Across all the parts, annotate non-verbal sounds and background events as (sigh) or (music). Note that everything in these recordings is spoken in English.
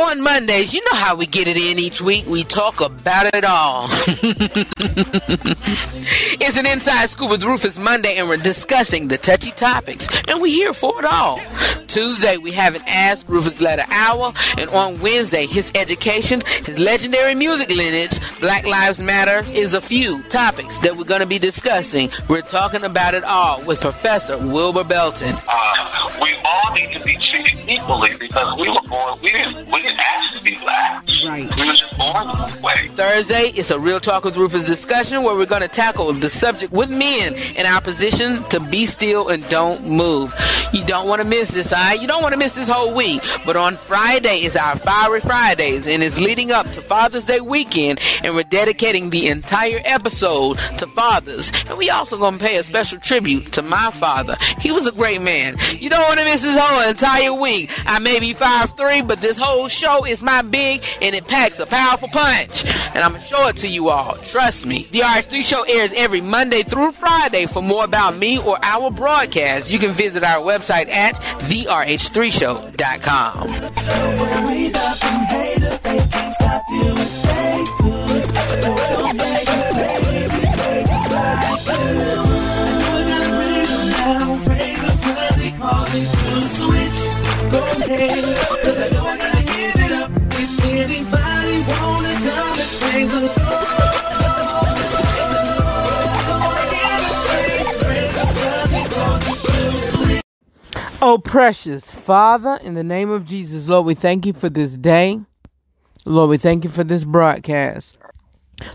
On Mondays, you know how we get it in each week. We talk about it all. (laughs) it's an inside scoop with Rufus Monday, and we're discussing the touchy topics, and we're here for it all. Tuesday, we have an Ask Rufus Letter Hour, and on Wednesday, his education, his legendary music lineage, Black Lives Matter, is a few topics that we're going to be discussing. We're talking about it all with Professor Wilbur Belton. Uh, we all need to be treated equally because we were born, we didn't, we didn't ask to be black. Right. We were just born that way. Thursday is a Real Talk with Rufus discussion where we're going to tackle the subject with men in our position to be still and don't move. You don't want to miss this, all right? You don't want to miss this whole week. But on Friday is our Fiery Fridays, and it's leading up to Father's Day weekend, and we're dedicating the entire episode to fathers. And we also going to pay a special tribute to my father. He was a great man. You don't want to miss this whole entire week. I may be 5'3", but this whole show is my big, and it packs a powerful punch. And I'm going to show it to you all. Trust me. The RH3 show airs every Monday through Friday. For more about me or our broadcast, you can visit our website at therh3show.com. Worried Oh, precious Father, in the name of Jesus, Lord, we thank you for this day. Lord, we thank you for this broadcast.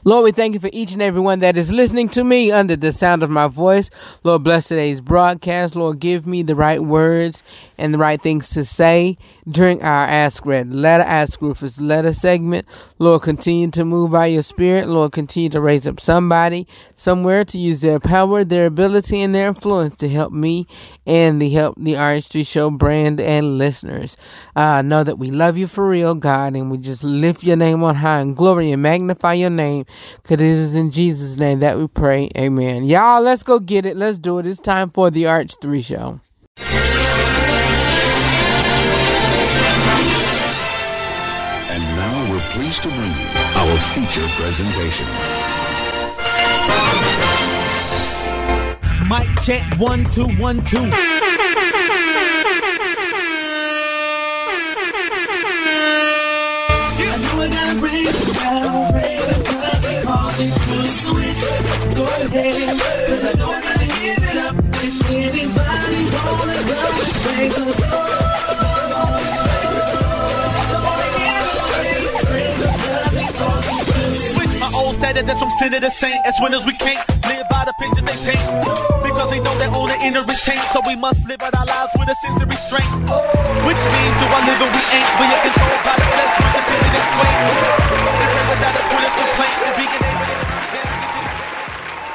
Lord, we thank you for each and every one that is listening to me under the sound of my voice. Lord, bless today's broadcast. Lord, give me the right words and the right things to say during our Ask Redd Letter, Ask Rufus Letter segment. Lord, continue to move by your spirit. Lord, continue to raise up somebody somewhere to use their power, their ability, and their influence to help me and the help the RH3 Show brand and listeners. Uh, know that we love you for real, God, and we just lift your name on high and glory and magnify your name. Because it is in Jesus' name that we pray. Amen. Y'all, let's go get it. Let's do it. It's time for the RH3 Show. And now we're pleased to bring you our feature presentation. Mic check one two one two. Go I I gotta give it up. If anybody wanna them, Switch my old status that's from sin to the saint. As winners we can't live by the picture they paint. Because they know that all the inner is taint. So we must live out our lives with a sense of restraint. Which means do I live and we ain't. We are controlled by the flesh with the feeling and swing. Without a point of complaint able to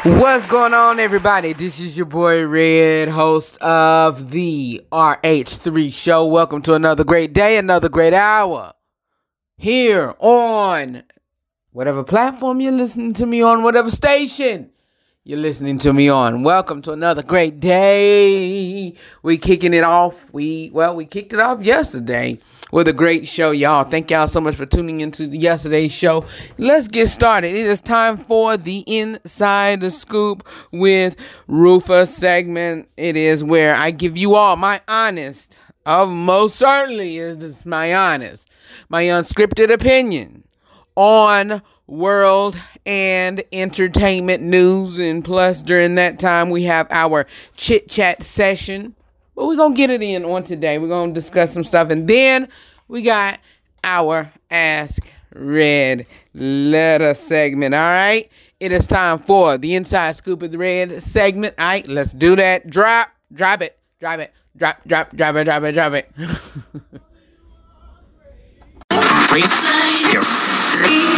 What's going on, everybody? This is your boy Redd, host of the RH3 Show. Welcome to another great day, another great hour here on whatever platform you're listening to me on, whatever station you're listening to me on. Welcome to another great day. We kicking it off. We well, we kicked it off yesterday with a great show, y'all. Thank y'all so much for tuning into yesterday's show. Let's get started. It is time for the Inside the Scoop with Rufus segment. It is where I give you all my honest, of most certainly is my honest, my unscripted opinion on world and entertainment news. And plus, during that time, we have our chit chat session. But we're going to get it in on today. We're going to discuss some stuff. And then we got our Ask Redd letter segment. All right. It is time for the Inside Scoop of the Redd segment. All right. Let's do that. Drop, drop it, drop it, drop, drop, drop it, drop it, drop it. (laughs)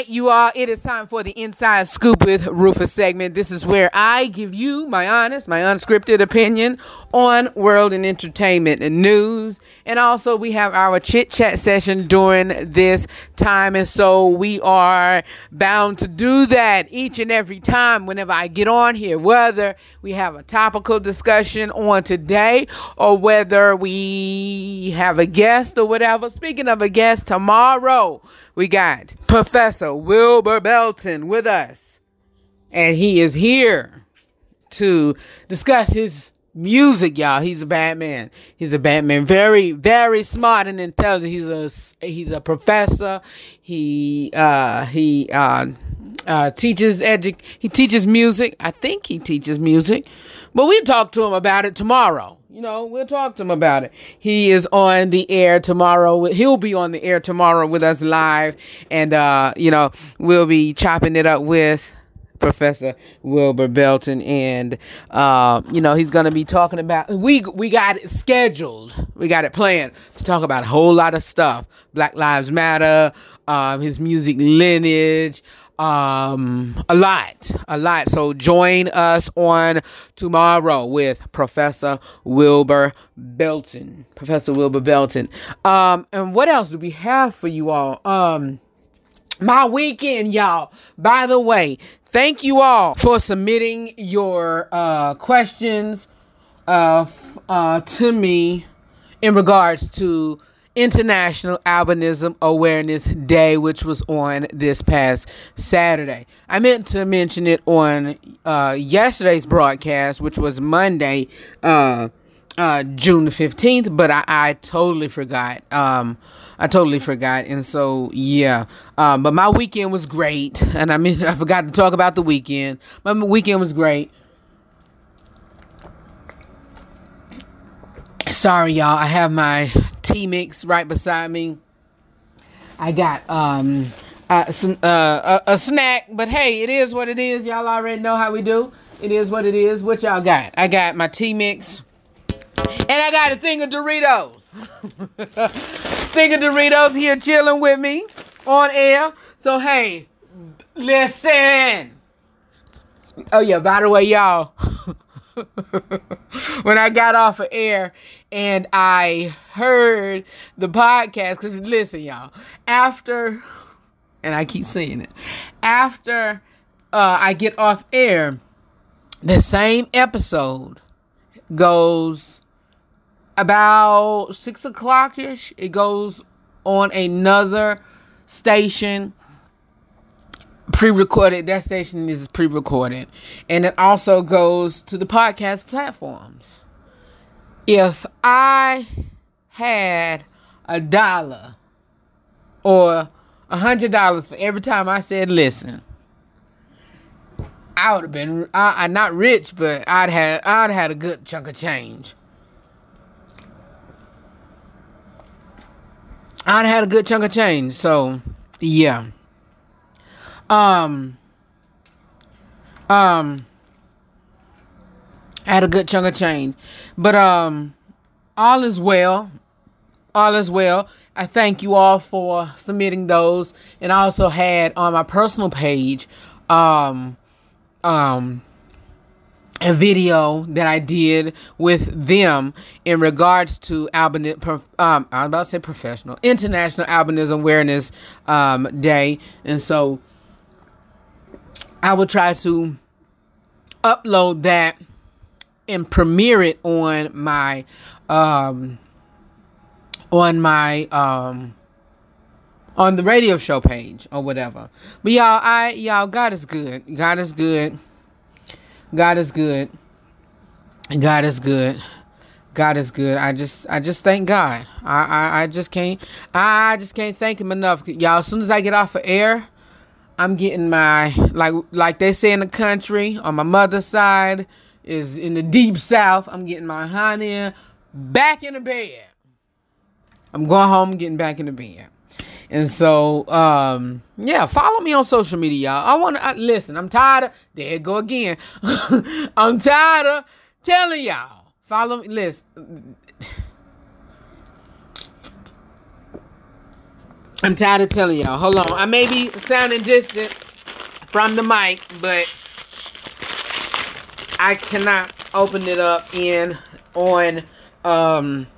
right, you all, it is time for the Inside Scoop with Rufus segment. This is where I give you my honest, my unscripted opinion on world and entertainment and news. And also, we have our chit chat session during this time. And so, we are bound to do that each and every time whenever I get on here, whether we have a topical discussion on today or whether we have a guest or whatever. Speaking of a guest, tomorrow we got Professor Wilbur Belton with us. And he is here to discuss his music, y'all. He's a bad man. He's a bad man. Very, very smart and intelligent. He's a he's a professor. He uh he uh uh teaches edu- he teaches music. I think he teaches music. But we'll talk to him about it tomorrow. You know, we'll talk to him about it. He is on the air tomorrow. He'll be on the air tomorrow with us live. And, uh, you know, we'll be chopping it up with Professor Wilbur Belton. And, uh, you know, he's to be talking about, we, we got it scheduled. We got it planned to talk about a whole lot of stuff. Black Lives Matter, um, his music lineage, um a lot a lot so join us on tomorrow with professor wilbur belton professor wilbur belton um and what else do we have for you all um my weekend y'all by the way thank you all for submitting your uh questions uh uh to me in regards to International Albinism Awareness Day, which was on this past Saturday. I meant to mention it on uh, yesterday's broadcast, which was Monday, uh, uh, June the 15th, but I, I totally forgot. Um, I totally forgot. And so, yeah. Um, but my weekend was great. (laughs) And I mean, I forgot to talk about the weekend. My weekend was great. Sorry, y'all. I have my tea mix right beside me. I got um uh, some uh a, a snack, but hey, it is what it is. Y'all already know how we do. It is what it is. What y'all got? I got my tea mix, and I got a thing of Doritos. (laughs) of Doritos here chilling with me on air. So hey, listen. Oh yeah. By the way, y'all. (laughs) when I got off of air and I heard the podcast, because listen, y'all, after, and I keep saying it, after uh, I get off air, the same episode goes about six o'clock ish. It goes on another station pre-recorded. That station is pre-recorded. And it also goes to the podcast platforms. If i had a dollar or a hundred dollars for every time i said listen i would have been I, i'm not rich but i'd had i'd had a good chunk of change i'd had a good chunk of change so yeah um, um, I had a good chunk of change, but um, all is well. All is well. I thank you all for submitting those, and I also had on my personal page, um, um, a video that I did with them in regards to albinism. Um, I was about to say professional, International Albinism Awareness um, Day, and so I will try to upload that and premiere it on my um on my um on the radio show page or whatever. But y'all I y'all God is good. God is good. God is good. God is good. God is good. I just I just thank God. I I, I just can't I just can't thank him enough. Y'all as soon as I get off of air I'm getting my like like they say in the country on my mother's side is in the deep south. I'm getting my honey back in the bed. I'm going home, getting back in the bed. And so, um, yeah, follow me on social media, y'all. I want to listen. I'm tired of there go again. (laughs) I'm tired of telling y'all. Follow me. Listen. I'm tired of telling y'all. Hold on. I may be sounding distant from the mic, but I cannot open it up in on um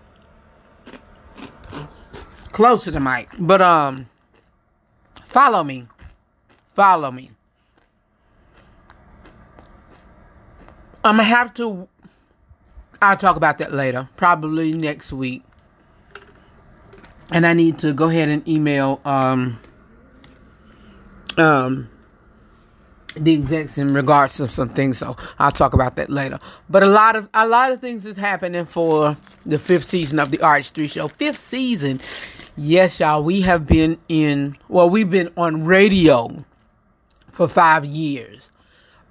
close to mic. But um follow me. Follow me. I'm gonna have to I'll talk about that later, probably next week. And I need to go ahead and email um um the execs in regards to some things, so I'll talk about that later. But a lot of a lot of things is happening for the fifth season of the RH3 show. Fifth season, yes, y'all. We have been in well, we've been on radio for five years,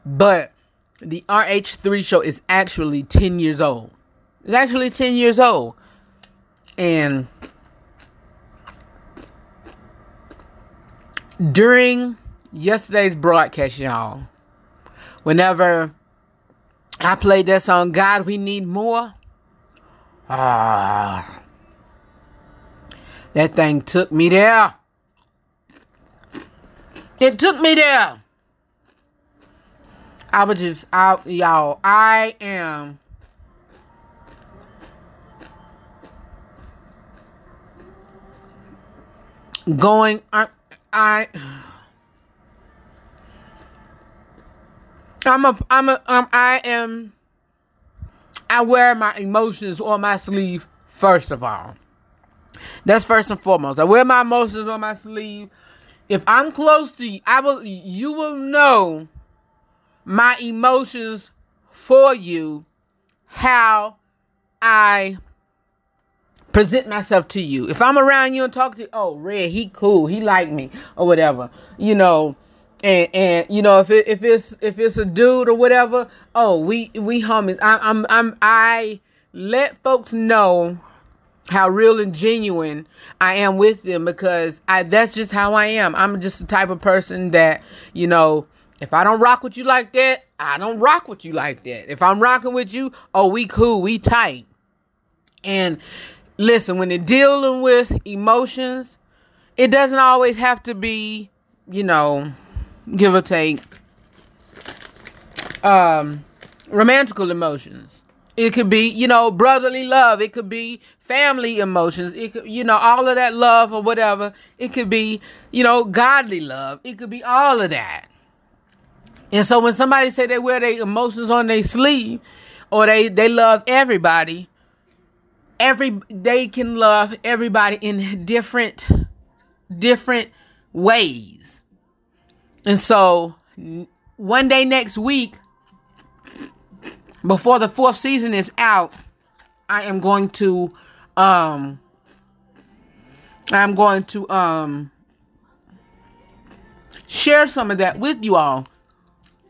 but the RH3 show is actually ten years old. It's actually ten years old, and during yesterday's broadcast, y'all, whenever I played that song, God, we need more. Ah, that thing took me there. It took me there. I was just out, y'all. I am. Going, I, I. I'm a, I'm a, um, I am, I wear my emotions on my sleeve, first of all. That's first and foremost. I wear my emotions on my sleeve. If I'm close to you, I will, you will know my emotions for you, how I present myself to you. If I'm around you and talk to you, oh, Redd, he cool, he like me, or whatever, you know, and and you know if it if it's if it's a dude or whatever, oh we we homies. I, I'm I'm I let folks know how real and genuine I am with them because I that's just how I am. I'm just the type of person that you know if I don't rock with you like that, I don't rock with you like that. If I'm rocking with you, oh we cool, we tight. And listen, when they're dealing with emotions, it doesn't always have to be, you know, give or take um romantical emotions it could be you know brotherly love it could be family emotions. It could you know all of that love or whatever. It could be you know godly love. It could be all of that. And so when somebody say they wear their emotions on their sleeve or they they love everybody every they can love everybody in different different ways. And so one day next week, before the fourth season is out, I am going to um I'm going to um share some of that with you all.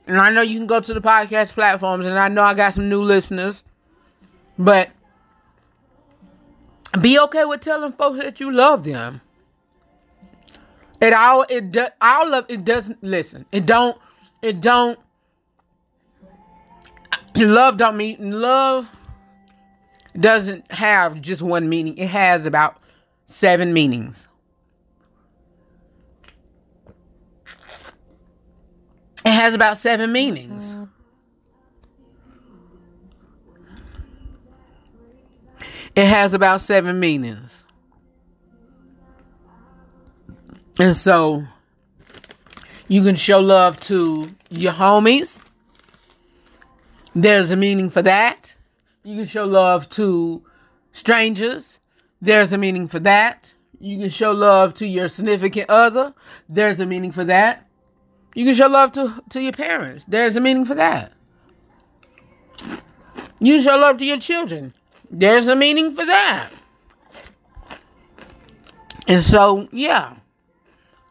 And I know you can go to the podcast platforms and I know I got some new listeners. But be okay with telling folks that you love them. It all it do, all of it doesn't listen. It don't it don't love don't mean love doesn't have just one meaning. It has about seven meanings. It has about seven meanings. It has about seven meanings. And so you can show love to your homies. There's a meaning for that. You can show love to strangers. There's a meaning for that. You can show love to your significant other. There's a meaning for that. You can show love to, to your parents. There's a meaning for that. You show love to your children. There's a meaning for that. And so, yeah.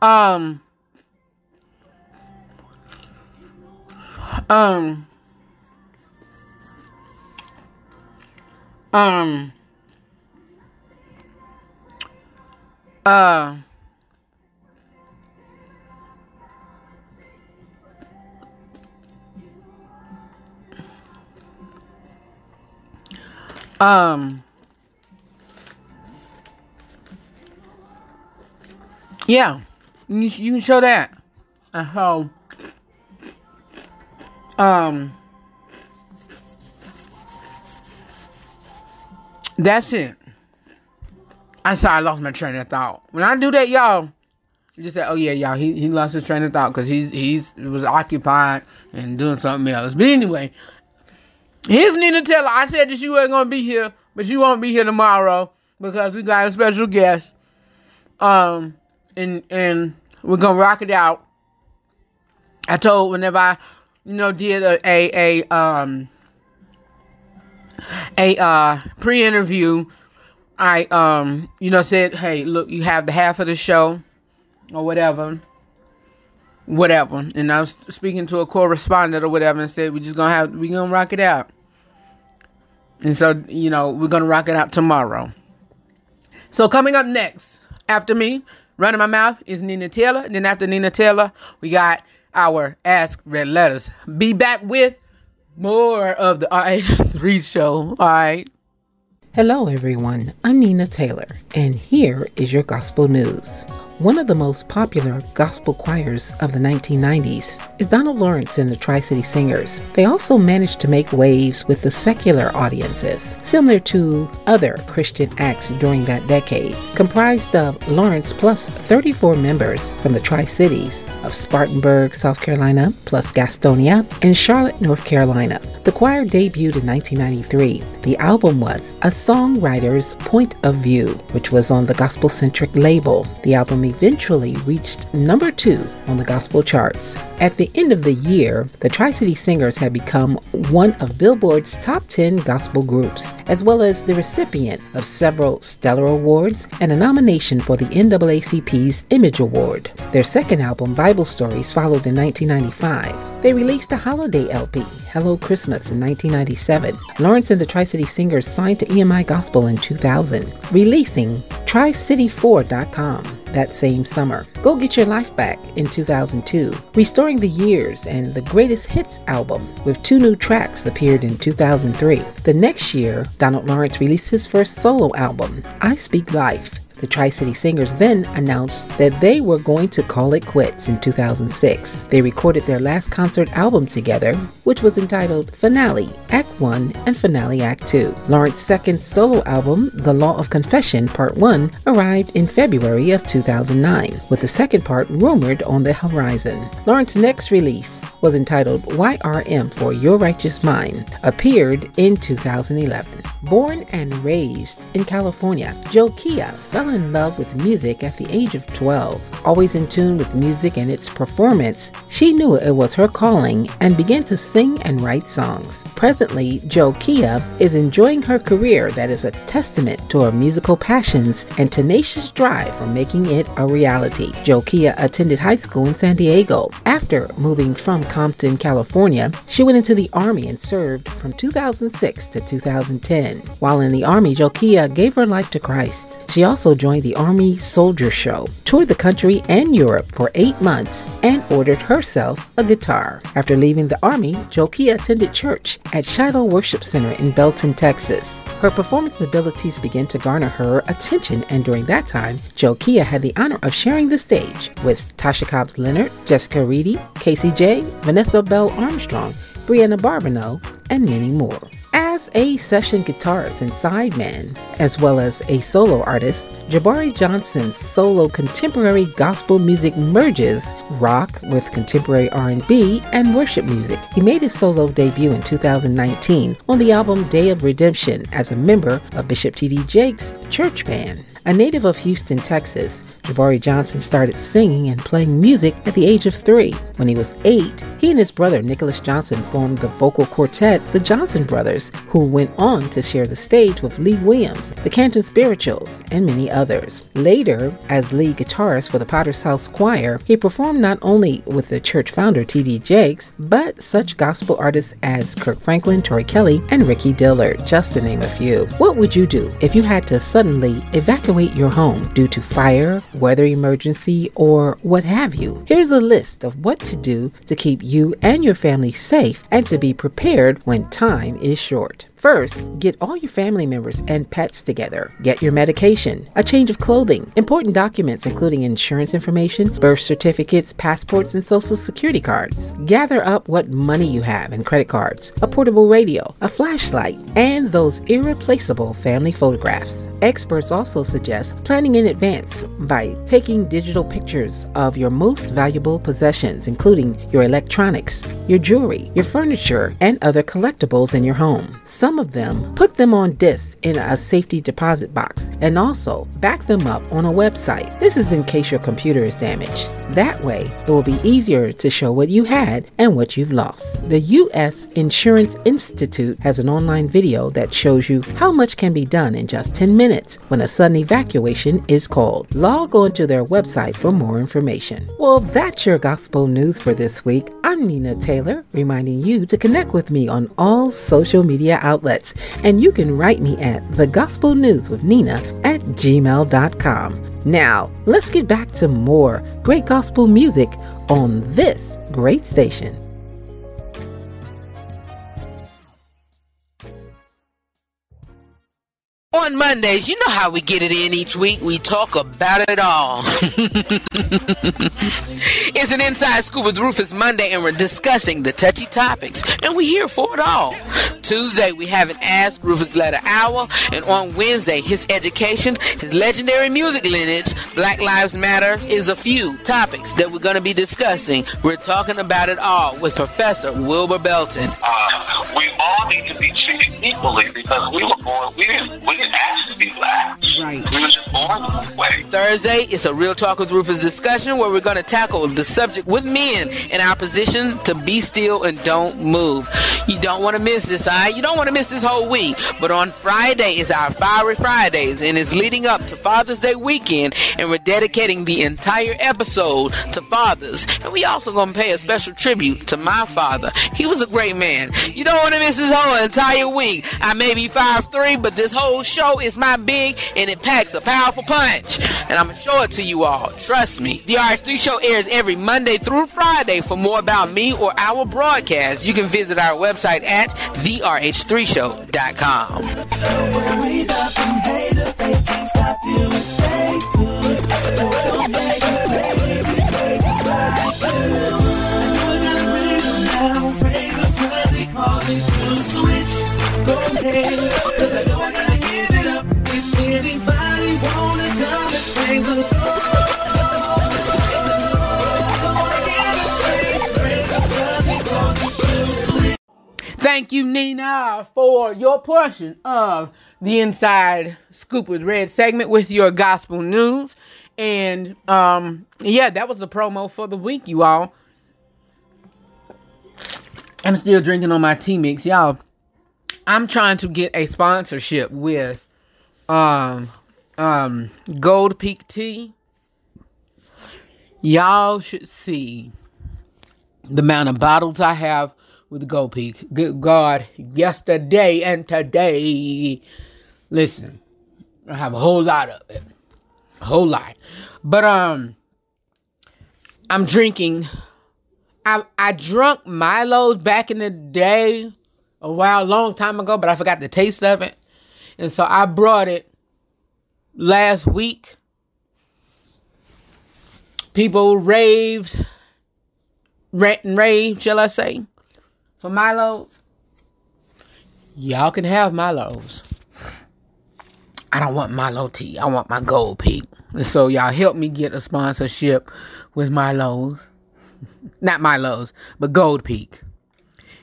Um. Um. Um. Uh. Um. yeah, you, you can show that. And so, um, that's it. I'm sorry, I lost my train of thought. When I do that, y'all, you just say, "Oh yeah, y'all, he, he lost his train of thought because he's he's was occupied and doing something else." But anyway, here's Nina Taylor. I said that she wasn't gonna be here, but she won't be here tomorrow because we got a special guest. Um, and and we're gonna rock it out. I told whenever I, you know, did a a, a um a uh pre-interview, I um you know said, hey, look, you have the half of the show or whatever, whatever. And I was speaking to a correspondent or whatever, and said "We're just gonna have we're gonna rock it out. And so you know we're gonna rock it out tomorrow. So coming up next, after me, running my mouth is Nina Taylor. And then after Nina Taylor, we got our Ask Redd Letters. Be back with more of the RH3 show. All right. Hello, everyone. I'm Nina Taylor, and here is your gospel news. One of the most popular gospel choirs of the 1990s is Donald Lawrence and the Tri City Singers. They also managed to make waves with the secular audiences, similar to other Christian acts during that decade, comprised of Lawrence plus 34 members from the Tri Cities of Spartanburg, South Carolina, plus Gastonia, and Charlotte, North Carolina. The choir debuted in 1993. The album was A Songwriter's Point of View, which was on the GospoCentric label. The album eventually reached number two on the gospel charts. At the end of the year, the Tri City Singers had become one of Billboard's top 10 gospel groups, as well as the recipient of several Stellar Awards and a nomination for the NAACP's Image Award. Their second album, Bible Stories, followed in 1995. They released a holiday LP, Hello Christmas, in 1997. Lawrence and the Tri City Singers signed to EMI Gospel in 2000, releasing TriCity4.com that same summer. Go Get Your Life Back in 2002. Restoring the Years and the Greatest Hits album with two new tracks appeared in 2003. The next year, Donald Lawrence released his first solo album, I Speak Life. The Tri City Singers then announced that they were going to call it quits in 2006. They recorded their last concert album together, which was entitled Finale Act 1 and Finale Act 2. Lawrence's second solo album, The Law of Confession Part 1, arrived in February of 2009, with the second part rumored on the horizon. Lawrence's next release was entitled YRM for Your Righteous Mind, appeared in 2011. Born and raised in California, Jokia fell in love with music at the age of 12. Always in tune with music and its performance, she knew it was her calling and began to sing and write songs. Presently, Jokia is enjoying her career that is a testament to her musical passions and tenacious drive for making it a reality. Jokia attended high school in San Diego. After moving from Compton, California, she went into the Army and served from 2006 to 2010. While in the Army, Jokia gave her life to Christ. She also joined the Army Soldier Show, toured the country and Europe for eight months, and ordered herself a guitar. After leaving the Army, Jokia attended church at Shiloh Worship Center in Belton, Texas. Her performance abilities began to garner her attention, and during that time, Jokia had the honor of sharing the stage with Tasha Cobbs Leonard, Jessica Reedy, Casey J, Vanessa Bell Armstrong, Brianna Babineaux, and many more. As a session guitarist and sideman, as well as a solo artist, Jabari Johnson's solo contemporary gospel music merges rock with contemporary R&B and worship music. He made his solo debut in 2019 on the album Day of Redemption as a member of Bishop T.D. Jakes' church band. A native of Houston, Texas, Jabari Johnson started singing and playing music at the age of three. When he was eight, he and his brother Nicholas Johnson formed the vocal quartet, the Johnson Brothers, who went on to share the stage with Lee Williams, the Canton Spirituals, and many others. Later, as lead guitarist for the Potter's House Choir, he performed not only with the church founder T.D. Jakes, but such gospel artists as Kirk Franklin, Tori Kelly, and Ricky Dillard, just to name a few. What would you do if you had to suddenly evacuate your home due to fire, weather emergency, or what have you? Here's a list of what to do to keep you and your family safe and to be prepared when time is short. First, get all your family members and pets together. Get your medication, a change of clothing, important documents including insurance information, birth certificates, passports, and social security cards. Gather up what money you have and credit cards, a portable radio, a flashlight, and those irreplaceable family photographs. Experts also suggest planning in advance by taking digital pictures of your most valuable possessions, including your electronics, your jewelry, your furniture, and other collectibles in your home. Some of them put them on discs in a safety deposit box and also back them up on a website. This is in case your computer is damaged. That way, it will be easier to show what you had and what you've lost. The U.S. Insurance Institute has an online video that shows you how much can be done in just 10 minutes when a sudden evacuation is called. Log on to their website for more information. Well, that's your gospel news for this week. I'm Nina Taylor, reminding you to connect with me on all social media outlets, and you can write me at the Gospel News with Nina at gmail.com. Now, let's get back to more great gospel music on this great station. On Mondays, you know how we get it in each week. We talk about it all. (laughs) it's an inside scoop with Rufus Monday, and we're discussing the touchy topics, and we're here for it all. Tuesday, we have an Ask Rufus Letter Hour, and on Wednesday, his education, his legendary music lineage, Black Lives Matter, is a few topics that we're going to be discussing. We're talking about it all with Professor Wilbur Belton. Uh, we all need to be treated equally because we were born. We didn't. We didn't ask to be black. Right. We were just born this way. Thursday, it's a Real Talk with Rufus discussion where we're going to tackle the subject with men in our position to be still and don't move. You don't want to miss this, all right? You don't want to miss this whole week. But on Friday is our Fiery Fridays, and it's leading up to Father's Day weekend, and we're dedicating the entire episode to fathers. And we also going to pay a special tribute to my father. He was a great man. You don't want to miss this whole entire week. I may be 5'3", but this whole show is my big, and it packs a powerful punch. And I'm going to show it to you all. Trust me. The RH3 show airs every Monday through Friday. For more about me or our broadcast, you can visit our website at therh3show.com. Worried about them haters, they can't stop you if they could. So don't make it crazy, crazy like you. You gotta raise them now, raise them 'cause I know I gotta give it up. If anybody wanna come and them Thank you, Nina, for your portion of the Inside Scoop with Redd segment with your gospel news. And um, yeah, that was the promo for the week, you all. I'm still drinking on my tea mix, y'all. I'm trying to get a sponsorship with um um Gold Peak Tea. Y'all should see the amount of bottles I have with Gold Peak. Good God, yesterday and today. Listen, I have a whole lot of it. A whole lot. But um I'm drinking I I drunk Milo's back in the day a while long time ago, but I forgot the taste of it. And so I brought it last week. People raved, rant and raved, shall I say, for Milo's. Y'all can have Milo's. I don't want Milo tea. I want my Gold Peak. So y'all help me get a sponsorship with Milo's. (laughs) Not Milo's, but Gold Peak.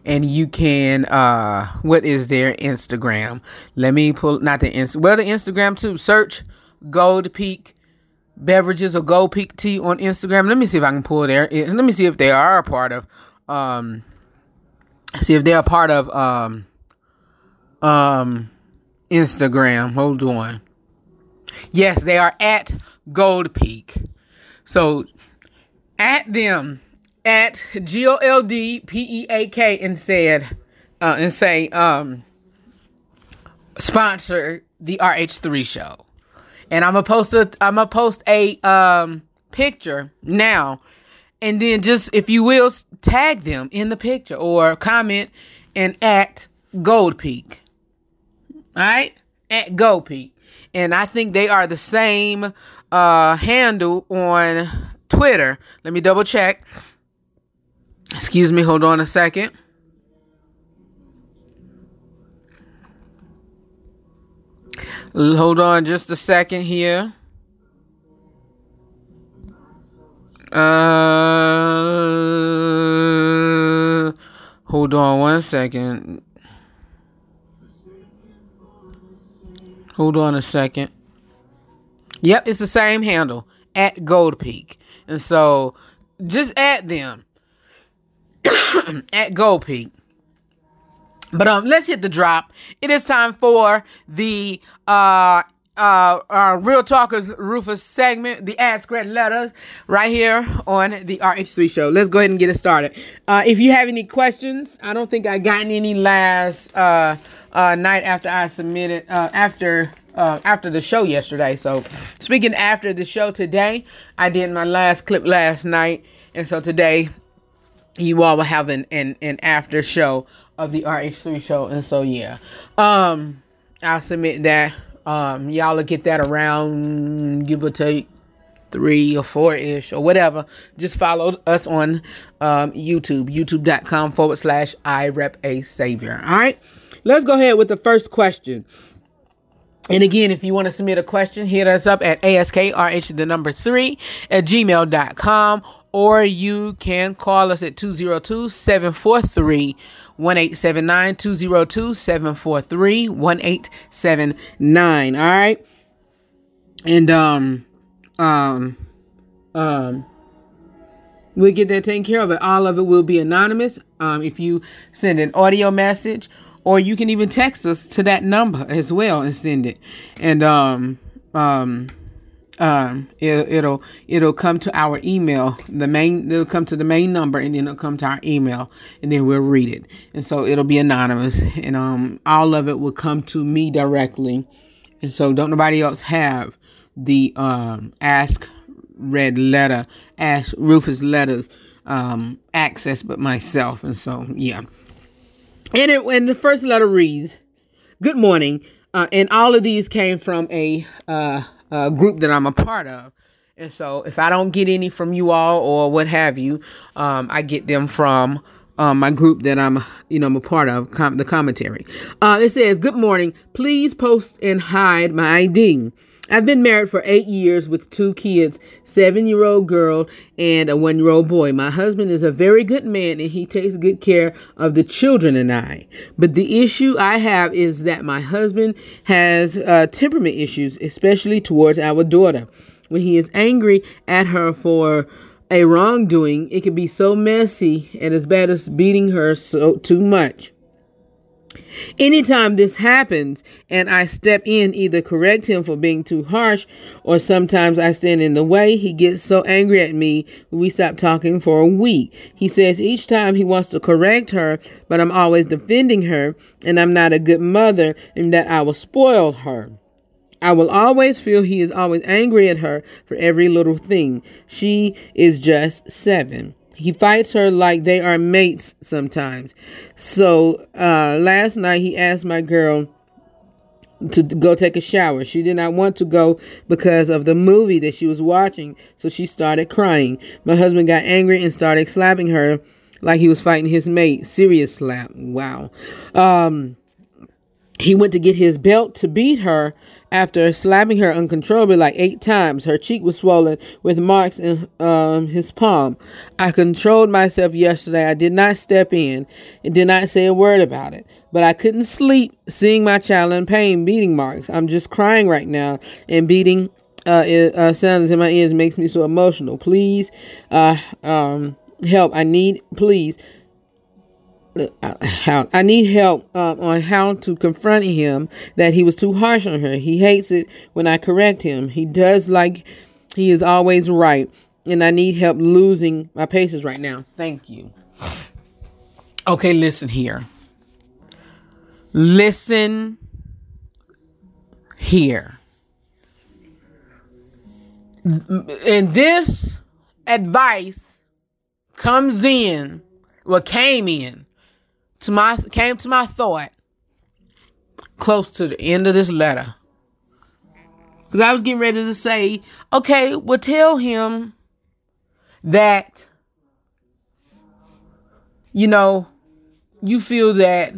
And you can uh what is their Instagram? Let me pull not the Inst well the Instagram too. Search Gold Peak beverages or Gold Peak tea on Instagram. Let me see if I can pull there. Let me see if they are a part of um see if they're a part of um um Instagram. Hold on. Yes, they are at Gold Peak. So at them at G O L D P E A K and said uh, and say um sponsor the RH3 show. And I'm gonna post a I'm gonna post a um picture now and then just if you will tag them in the picture or comment and at Gold Peak. All right, at GoPeak, and I think they are the same uh, handle on Twitter. Let me double check. Excuse me. Hold on a second. Hold on just a second here. Uh, hold on one second. Hold on a second. Yep, it's the same handle at Gold Peak. And so just add them (coughs) at Gold Peak. But um, let's hit the drop. It is time for the uh uh, uh Real Talkers Rufus segment, the Ask Redd Letters, right here on the RH3 show. Let's go ahead and get it started. Uh, if you have any questions, I don't think I got any last uh uh night after I submitted uh after uh, after the show yesterday. So, speaking after the show today, I did my last clip last night, and so today you all will have an, an, an after show of the RH3 show. And so, yeah, um, I'll submit that. Um, y'all will get that around, give or take three or four ish or whatever. Just follow us on um, YouTube, youtube.com forward slash I rep a savior. All right, let's go ahead with the first question. And again, if you want to submit a question, hit us up at askrh, the number three, at gmail.com, or you can call us at 202 743 1879. 202 743 1879. All right. And, um, um, um, we'll get that taken care of. It. All of it will be anonymous. Um, if you send an audio message, or you can even text us to that number as well and send it. And um, um, um, it, it'll it'll come to our email. The main it'll come to the main number, and then it'll come to our email, and then we'll read it. And so it'll be anonymous, and um, all of it will come to me directly. And so don't nobody else have the um ask Redd letter, ask Rufus letters um access, but myself. And so yeah. And it and the first letter reads, "Good morning." Uh, and all of these came from a uh, uh, group that I'm a part of. And so, if I don't get any from you all or what have you, um, I get them from um, my group that I'm, you know, I'm a part of, com- the commentary. Uh, it says, "Good morning. Please post and hide my ID." I've been married for eight years with two kids, seven-year-old girl and a one-year-old boy. My husband is a very good man and he takes good care of the children and I. But the issue I have is that my husband has uh, temperament issues, especially towards our daughter. When he is angry at her for a wrongdoing, it can be so messy and as bad as beating her so too much. Anytime this happens and I step in, either correct him for being too harsh or sometimes I stand in the way, he gets so angry at me we stop talking for a week. He says each time he wants to correct her, but I'm always defending her and I'm not a good mother and that I will spoil her. I will always feel he is always angry at her for every little thing. She is just seven. He fights her like they are mates sometimes. So uh, last night he asked my girl to go take a shower. She did not want to go because of the movie that she was watching, so she started crying. My husband got angry and started slapping her like he was fighting his mate. Serious slap. Wow. Um, he went to get his belt to beat her after slapping her uncontrollably like eight times. Her cheek was swollen with marks in um, his palm. I controlled myself yesterday. I did not step in and did not say a word about it. But I couldn't sleep seeing my child in pain, beating marks. I'm just crying right now, and beating uh, it, uh, sounds in my ears makes me so emotional. Please, uh, um, help. I need, please how I need help um, on how to confront him that he was too harsh on her. He hates it when I correct him. He does like he is always right, and I need help losing my patience right now. Thank you. Okay, listen here. Listen here. And this advice comes in, what came in to my came to my thought close to the end of this letter. Because I was getting ready to say, okay, well, tell him that, you know, you feel that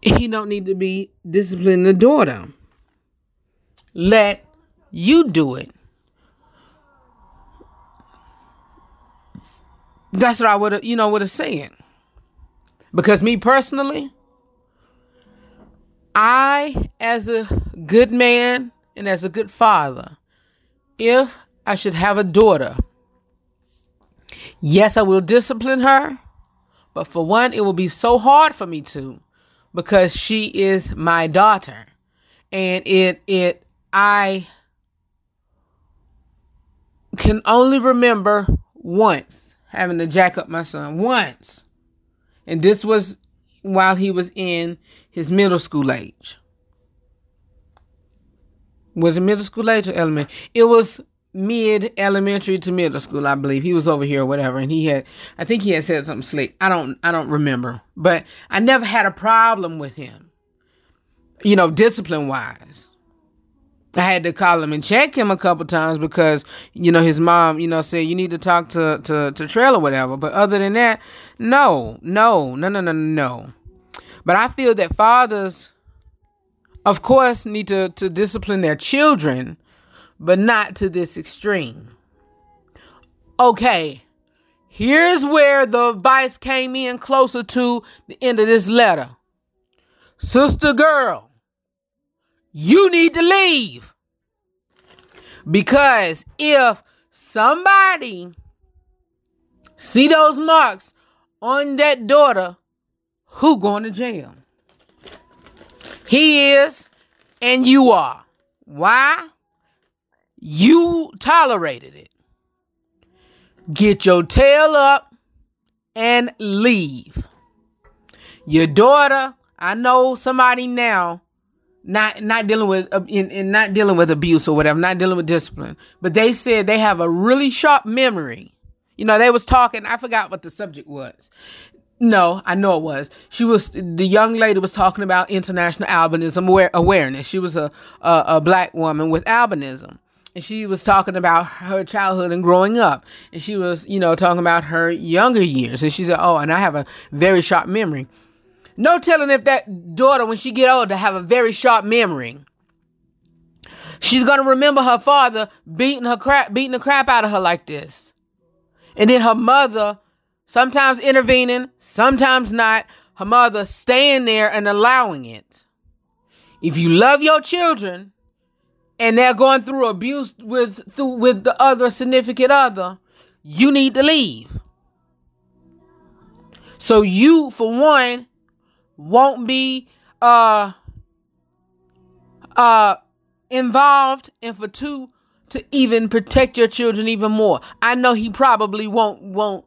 he don't need to be disciplining the daughter. Let you do it. That's what I would have, you know, would have said. Because me personally, I, as a good man and as a good father, if I should have a daughter, yes, I will discipline her. But for one, it will be so hard for me to because she is my daughter. And it, it, I can only remember once having to jack up my son once. And this was while he was in his middle school age. Was it middle school age or elementary? It was mid elementary to middle school, I believe. He was over here or whatever, and he had I think he had said something slick. I don't I don't remember. But I never had a problem with him. You know, discipline wise. I had to call him and check him a couple times because you know his mom, you know, said you need to talk to to to Trail or whatever. But other than that, no, no, no, no, no, no. But I feel that fathers, of course, need to to discipline their children, but not to this extreme. Okay, here's where the advice came in closer to the end of this letter. Sister girl, you need to leave. Because if somebody see those marks on that daughter, who going to jail? He is and you are. Why? You tolerated it. Get your tail up and leave. Your daughter, I know somebody now not not dealing with uh, in, in not dealing with abuse or whatever, not dealing with discipline. But they said they have a really sharp memory. You know, they was talking. I forgot what the subject was. No, I know it was. She was the young lady was talking about international albinism aware, awareness. She was a, a a black woman with albinism, and she was talking about her childhood and growing up. And she was, you know, talking about her younger years. And she said, "Oh, and I have a very sharp memory." No telling if that daughter, when she get older, have a very sharp memory. She's gonna remember her father beating her crap, beating the crap out of her like this, and then her mother sometimes intervening, sometimes not. Her mother staying there and allowing it. If you love your children, and they're going through abuse with through, with the other significant other, you need to leave. So you, for one, won't be uh uh involved and for two to even protect your children even more. I know he probably won't won't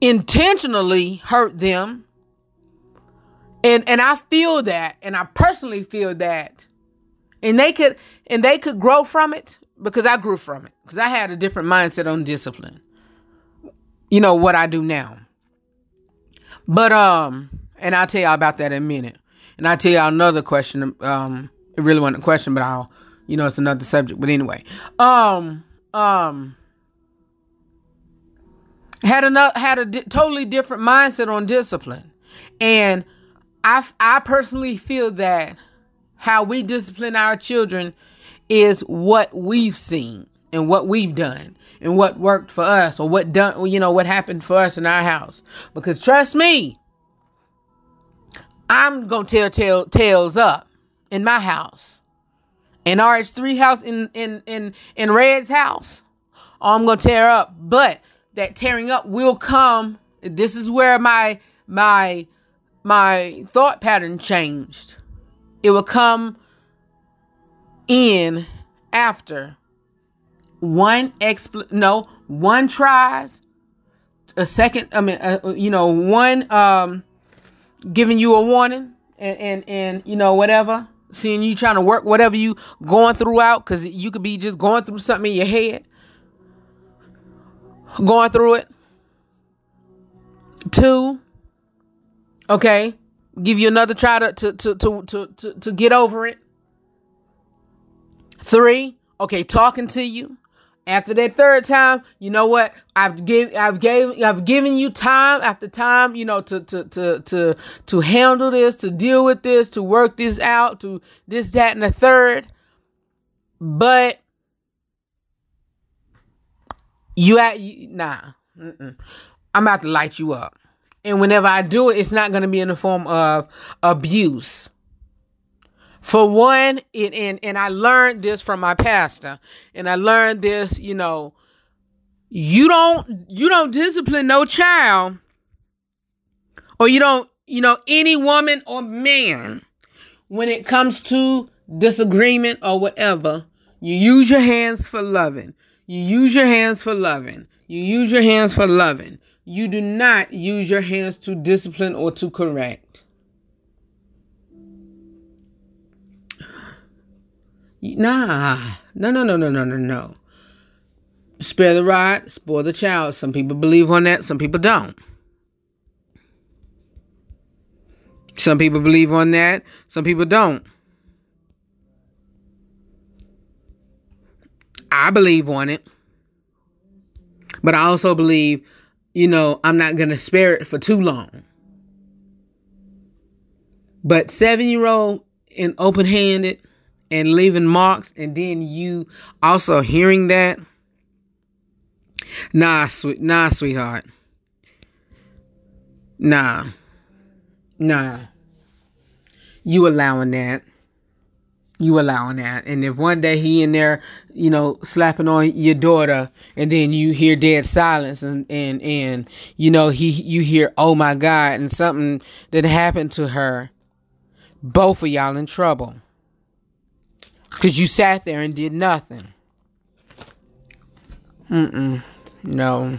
intentionally hurt them. And and I feel that and I personally feel that and they could and they could grow from it because I grew from it because I had a different mindset on discipline. You know what I do now. But um and I'll tell y'all about that in a minute. And I'll tell y'all another question. Um, it really wasn't a question, but I'll, you know, it's another subject. But anyway, um, um, had another had a di- totally different mindset on discipline, and I I personally feel that how we discipline our children is what we've seen and what we've done and what worked for us or what done you know what happened for us in our house because trust me I'm gonna tell tell tales up in my house. In RH3 house in in in in Redd's house. I'm gonna tear up. But that tearing up will come. This is where my my my thought pattern changed. It will come in after one expl no one tries a second i mean uh, you know one um giving you a warning and and, and you know whatever seeing you trying to work whatever you going throughout, because you could be just going through something in your head going through it two Okay? Give you another try to to to to to, to, to get over it. Three, okay, talking to you. After that third time, you know what? I've give I've gave I've given you time after time, you know, to to to to to handle this, to deal with this, to work this out, to this, that, and the third. But you at nah. Mm-mm. I'm about to light you up. And whenever I do it, it's not going to be in the form of abuse. For one, it and and I learned this from my pastor, and I learned this, you know, you don't you don't discipline no child, or you don't, you know, any woman or man when it comes to disagreement or whatever. You use your hands for loving. You use your hands for loving. You use your hands for loving. You do not use your hands to discipline or to correct. Nah, no, no, no, no, no, no, no. Spare the rod, spoil the child. Some people believe on that, some people don't. Some people believe on that, some people don't. I believe on it. But I also believe, you know, I'm not going to spare it for too long. But seven year old and open handed and leaving marks, and then you also hearing that. Nah, sweet, nah, sweetheart. Nah, nah. You allowing that? You allowing that? And if one day he in there, you know, slapping on your daughter, and then you hear dead silence, and and and you know he you hear oh my god, and something that happened to her, both of y'all in trouble. Cause you sat there and did nothing. Mm-mm. No.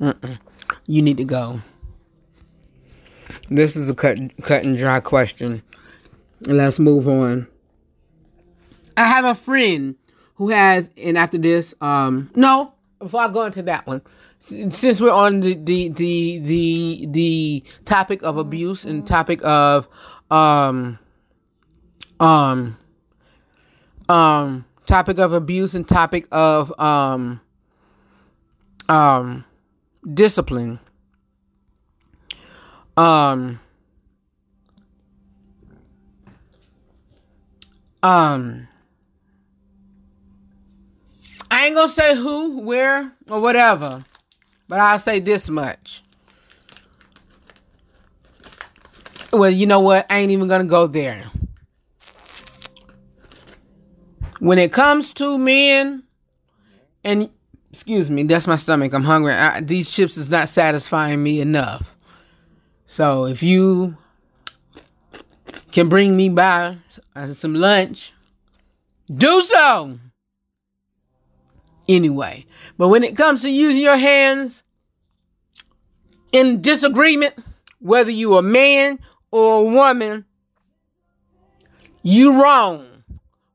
Mm-mm. You need to go. This is a cut cut and dry question. Let's move on. I have a friend who has, and after this, um, no, before I go into that one, since we're on the the the the, the topic of abuse and topic of um um um topic of abuse and topic of um um discipline um um I ain't gonna say who, where, or whatever, but I'll say this much. Well, you know what? I ain't even gonna go there. When it comes to men, and excuse me, that's my stomach. I'm hungry. I, these chips is not satisfying me enough. So if you can bring me by some lunch, do so. Anyway, but when it comes to using your hands in disagreement, whether you a man or a woman, you wrong.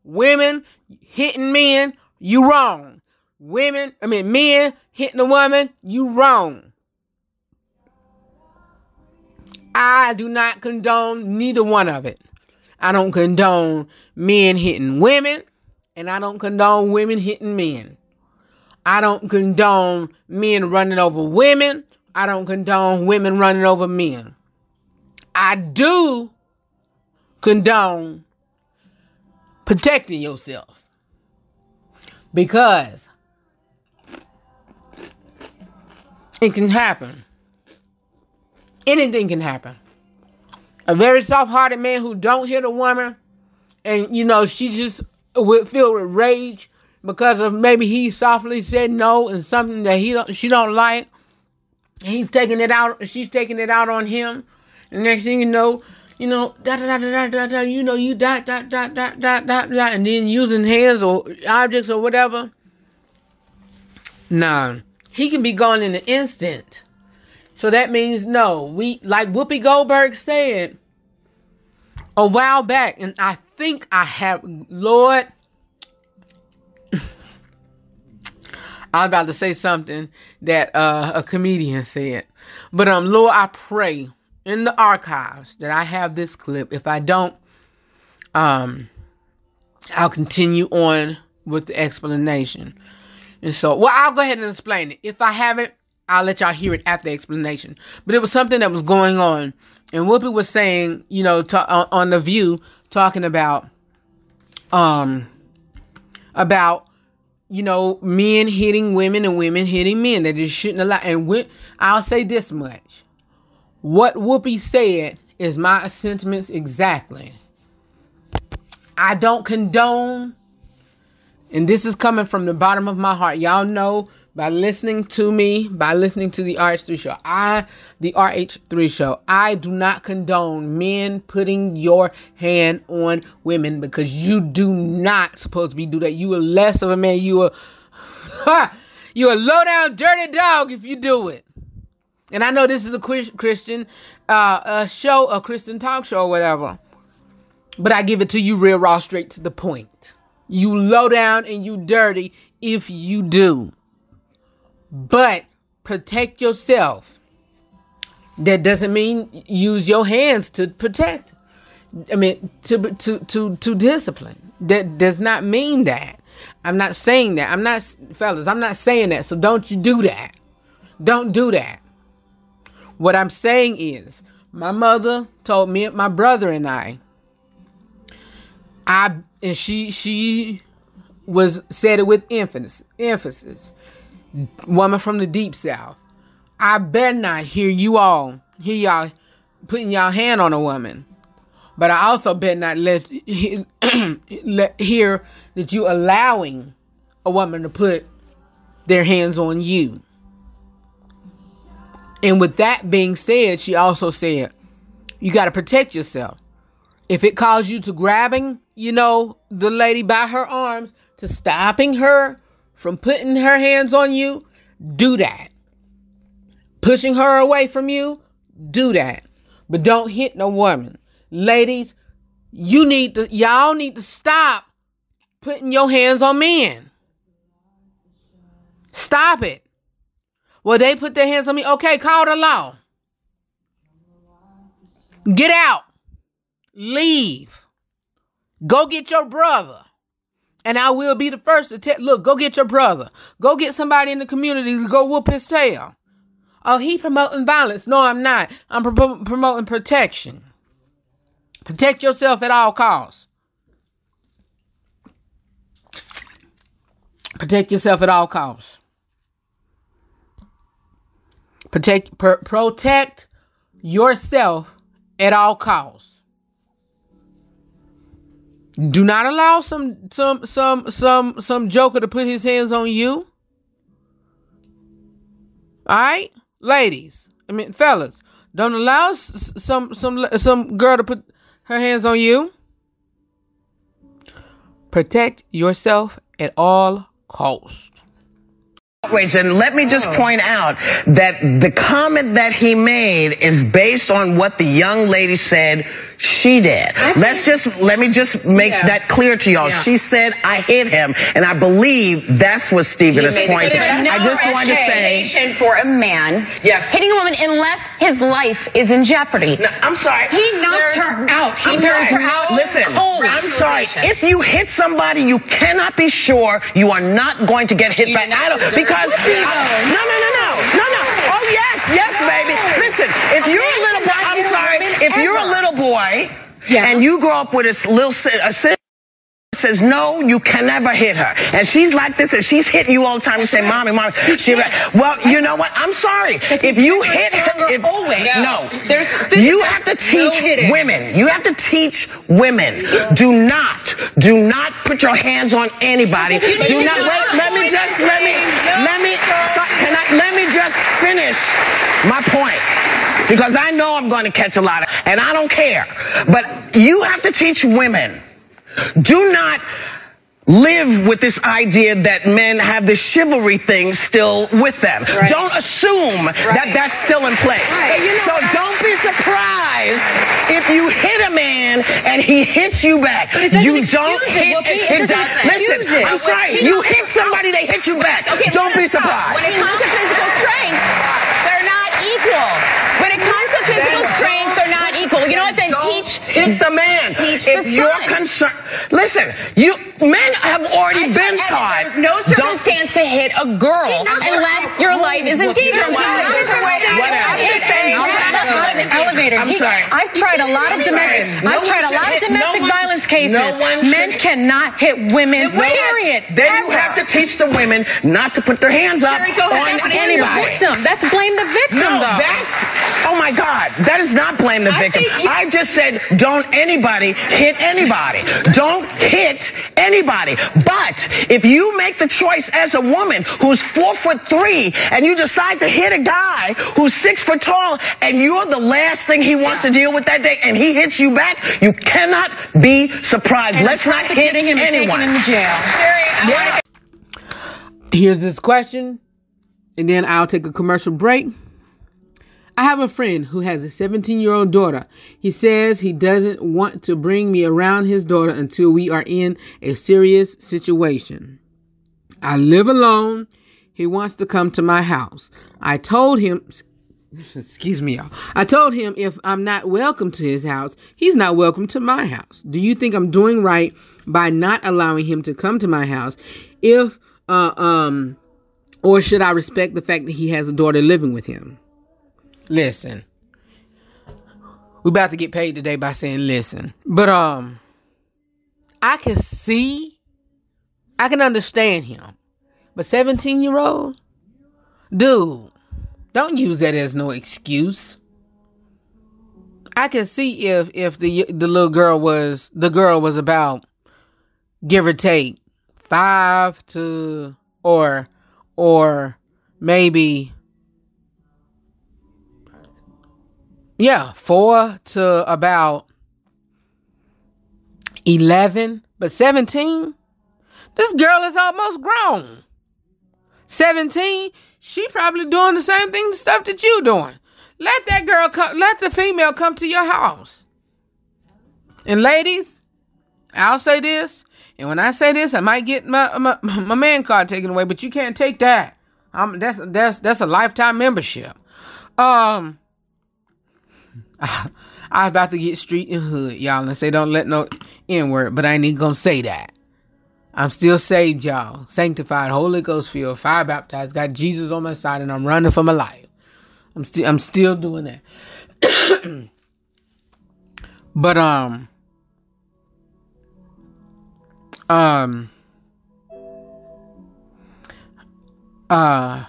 Women hitting men, you wrong. Women, I mean men hitting a woman, you wrong. I do not condone neither one of it. I don't condone men hitting women, and I don't condone women hitting men. I don't condone men running over women. I don't condone women running over men. I do condone protecting yourself because it can happen. Anything can happen. A very soft-hearted man who don't hit a woman, and you know she just would feel with rage because of maybe he softly said no and something that he don't, she don't like. He's taking it out. She's taking it out on him. And next thing you know, you know, da da da da da da. You know, you dot dot dot dot dot dot dot, and then using hands or objects or whatever. Nah, he can be gone in an instant. So that means no. We like Whoopi Goldberg said a while back, and I think I have Lord. I was about to say something that uh, a comedian said, but um, Lord, I pray in the archives that I have this clip. If I don't, um, I'll continue on with the explanation. And so, well, I'll go ahead and explain it. If I haven't, I'll let y'all hear it after the explanation. But it was something that was going on, and Whoopi was saying, you know, ta- on, on the View, talking about, um, about you know, men hitting women and women hitting men. They just shouldn't allow. And we, I'll say this much: what Whoopi said is my sentiments exactly. I don't condone, and this is coming from the bottom of my heart. Y'all know by listening to me, by listening to the RH3 show, I, the RH3 show, I do not condone men putting your hand on women because you do not supposed to be do that. You are less of a man. You are, (laughs) you a low down dirty dog if you do it. And I know this is a Christian uh, a show, a Christian talk show, or whatever. But I give it to you real raw, straight to the point. You low down and you dirty if you do. But protect yourself. That doesn't mean use your hands to protect. I mean to to to to discipline. That does not mean that. I'm not saying that. I'm not fellas, I'm not saying that. So don't you do that. Don't do that. What I'm saying is my mother told me my brother and I I and she she was said it with emphasis emphasis woman from the deep south. I better not hear you all hear y'all putting y'all hand on a woman. But I also bet not let, (clears throat) let hear that you allowing a woman to put their hands on you. And with that being said, she also said, you got to protect yourself. If it calls you to grabbing, you know, the lady by her arms, to stopping her from putting her hands on you, do that. Pushing her away from you, do that. But don't hit no woman. Ladies, you need to, y'all need to stop putting your hands on men. Stop it. Well, they put their hands on me. Okay, call the law. Get out. Leave. Go get your brother. And I will be the first to tell, look, go get your brother. Go get somebody in the community to go whoop his tail. Oh, he promoting violence. No, I'm not. I'm pro- promoting protection. Protect yourself at all costs. Protect yourself at all costs. Protect pr- protect yourself at all costs. Do not allow some some some some some joker to put his hands on you. All right, ladies. I mean, fellas, don't allow s- some some some girl to put her hands on you. Protect yourself at all costs. And let me just point out that the comment that he made is based on what the young lady said she did. Let's just, let me just make Yeah. that clear to y'all. Yeah. She said, I hit him. And I believe that's what Stephen is pointing. I just wanted to say, for a man Yes. hitting a woman unless his life is in jeopardy. No, I'm sorry. He knocked There's- her out. He I'm knocked sorry. her out. Listen. I'm sorry. If you hit somebody, you cannot be sure you are not going to get hit don't because I- no, no, no, no, no, no. Oh yes, yes, baby. Listen, if you're a little boy, sorry. If you're a little boy and you grow up with a little a sister says no, you can never hit her, and she's like this, and she's hitting you all the time. You say, "Mommy, mommy." She, well, you know what? I'm sorry. If you hit her, if, no, There's you have to teach women. You have to teach women. Do not, do not put your hands on anybody. Do not. Wait, let me just, let me, let me, can I, let me just finish my point. Because I know I'm going to catch a lot of, and I don't care. But you have to teach women. Do not live with this idea that men have the chivalry thing still with them. Right. Don't assume that that's still in place. Right. You know so don't be surprised if you hit a man and he hits you back. you don't hit Whoopi. It it doesn't does- Listen, it. I'm sorry. You hit somebody, they hit you back. Okay, don't be surprised. When it comes to physical strength, they're not equal people's strengths are not equal. You know what? Then teach- hit the man. teach if the you're concerned, listen. You men have already I been told taught. There's no don't- circumstance to hit a girl unless your life is in danger. Whatever. Elevator. I'm He- sorry. I've tried a lot of domestic. I've tried a lot of domestic violence cases. Men cannot hit women. Period. Then you have to teach the women not to put their hands up Sherri, go ahead. on anybody. That's blame the victim, No, though. that's oh my God. That is not blame the victim. think you- I just said don't anybody hit anybody. Don't hit anybody. But if you make the choice as a woman who's four foot three and you decide to hit a guy who's six foot tall and you're the last thing he wants to deal with that day and he hits you back, you cannot be surprised. And Let's not hit prosecuting him and anyone. taking him to jail. What? Here's this question, and then I'll take a commercial break. I have a friend who has a 17 year old daughter. He says he doesn't want to bring me around his daughter until we are in a serious situation. I live alone. He wants to come to my house. I told him, (laughs) excuse me, y'all. I told him if I'm not welcome to his house, he's not welcome to my house. Do you think I'm doing right by not allowing him to come to my house? If, uh, um, or should I respect the fact that he has a daughter living with him? Listen, we about to get paid today by saying listen, but um, I can see, I can understand him, but seventeen year old, dude, don't use that as no excuse. I can see if if the the little girl was the girl was about give or take five to or or maybe yeah four to about 11 but 17 this girl is almost grown. 17 she probably doing the same thing the stuff that you doing. Let that girl come let the female come to your house. And ladies i'll say this and when i say this i might get my my, my man card taken away but you can't take that. Um that's that's that's a lifetime membership. Um I was about to get street and hood, y'all, and say don't let no N word, but I ain't even gonna say that. I'm still saved, y'all. Sanctified, Holy Ghost filled, fire baptized, got Jesus on my side, and I'm running for my life. I'm still I'm still doing that. (coughs) but um um uh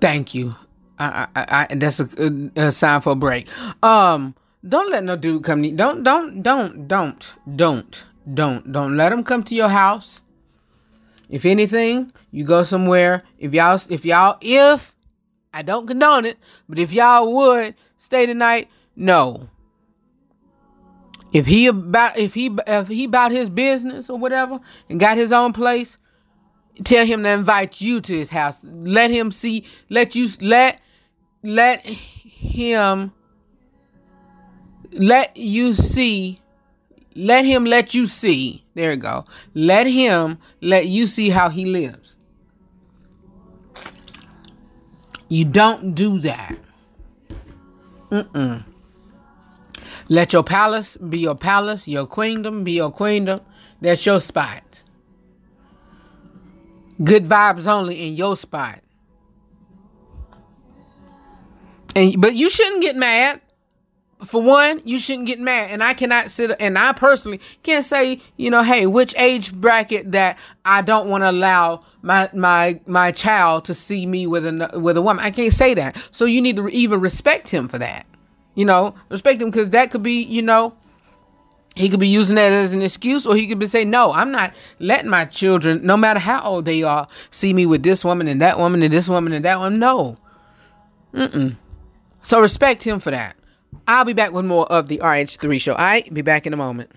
Thank you. I, I, I that's a, a sign for a break. Um, don't let no dude come. To, don't, don't, don't, don't, don't, don't, don't let him come to your house. If anything, you go somewhere. If y'all, if y'all, if I don't condone it, but if y'all would stay tonight, no. If he about, if he, if he about his business or whatever and got his own place, tell him to invite you to his house. Let him see let you let let him let you see let him let you see. There you go. Let him let you see how he lives. You don't do that. Mm-mm. let your palace be your palace your queendom be your queendom that's your spot good vibes only in your spot. And but you shouldn't get mad. For one, you shouldn't get mad, and I cannot sit. And I personally can't say, you know, hey, which age bracket that I don't want to allow my my my child to see me with a with a woman. I can't say that. So you need to even respect him for that. You know, respect him because that could be, you know, he could be using that as an excuse, or he could be saying, "No, I'm not letting my children, no matter how old they are, see me with this woman and that woman and this woman and that one." No, mm-mm. So respect him for that. I'll be back with more of the RH3 show. I be back in a moment.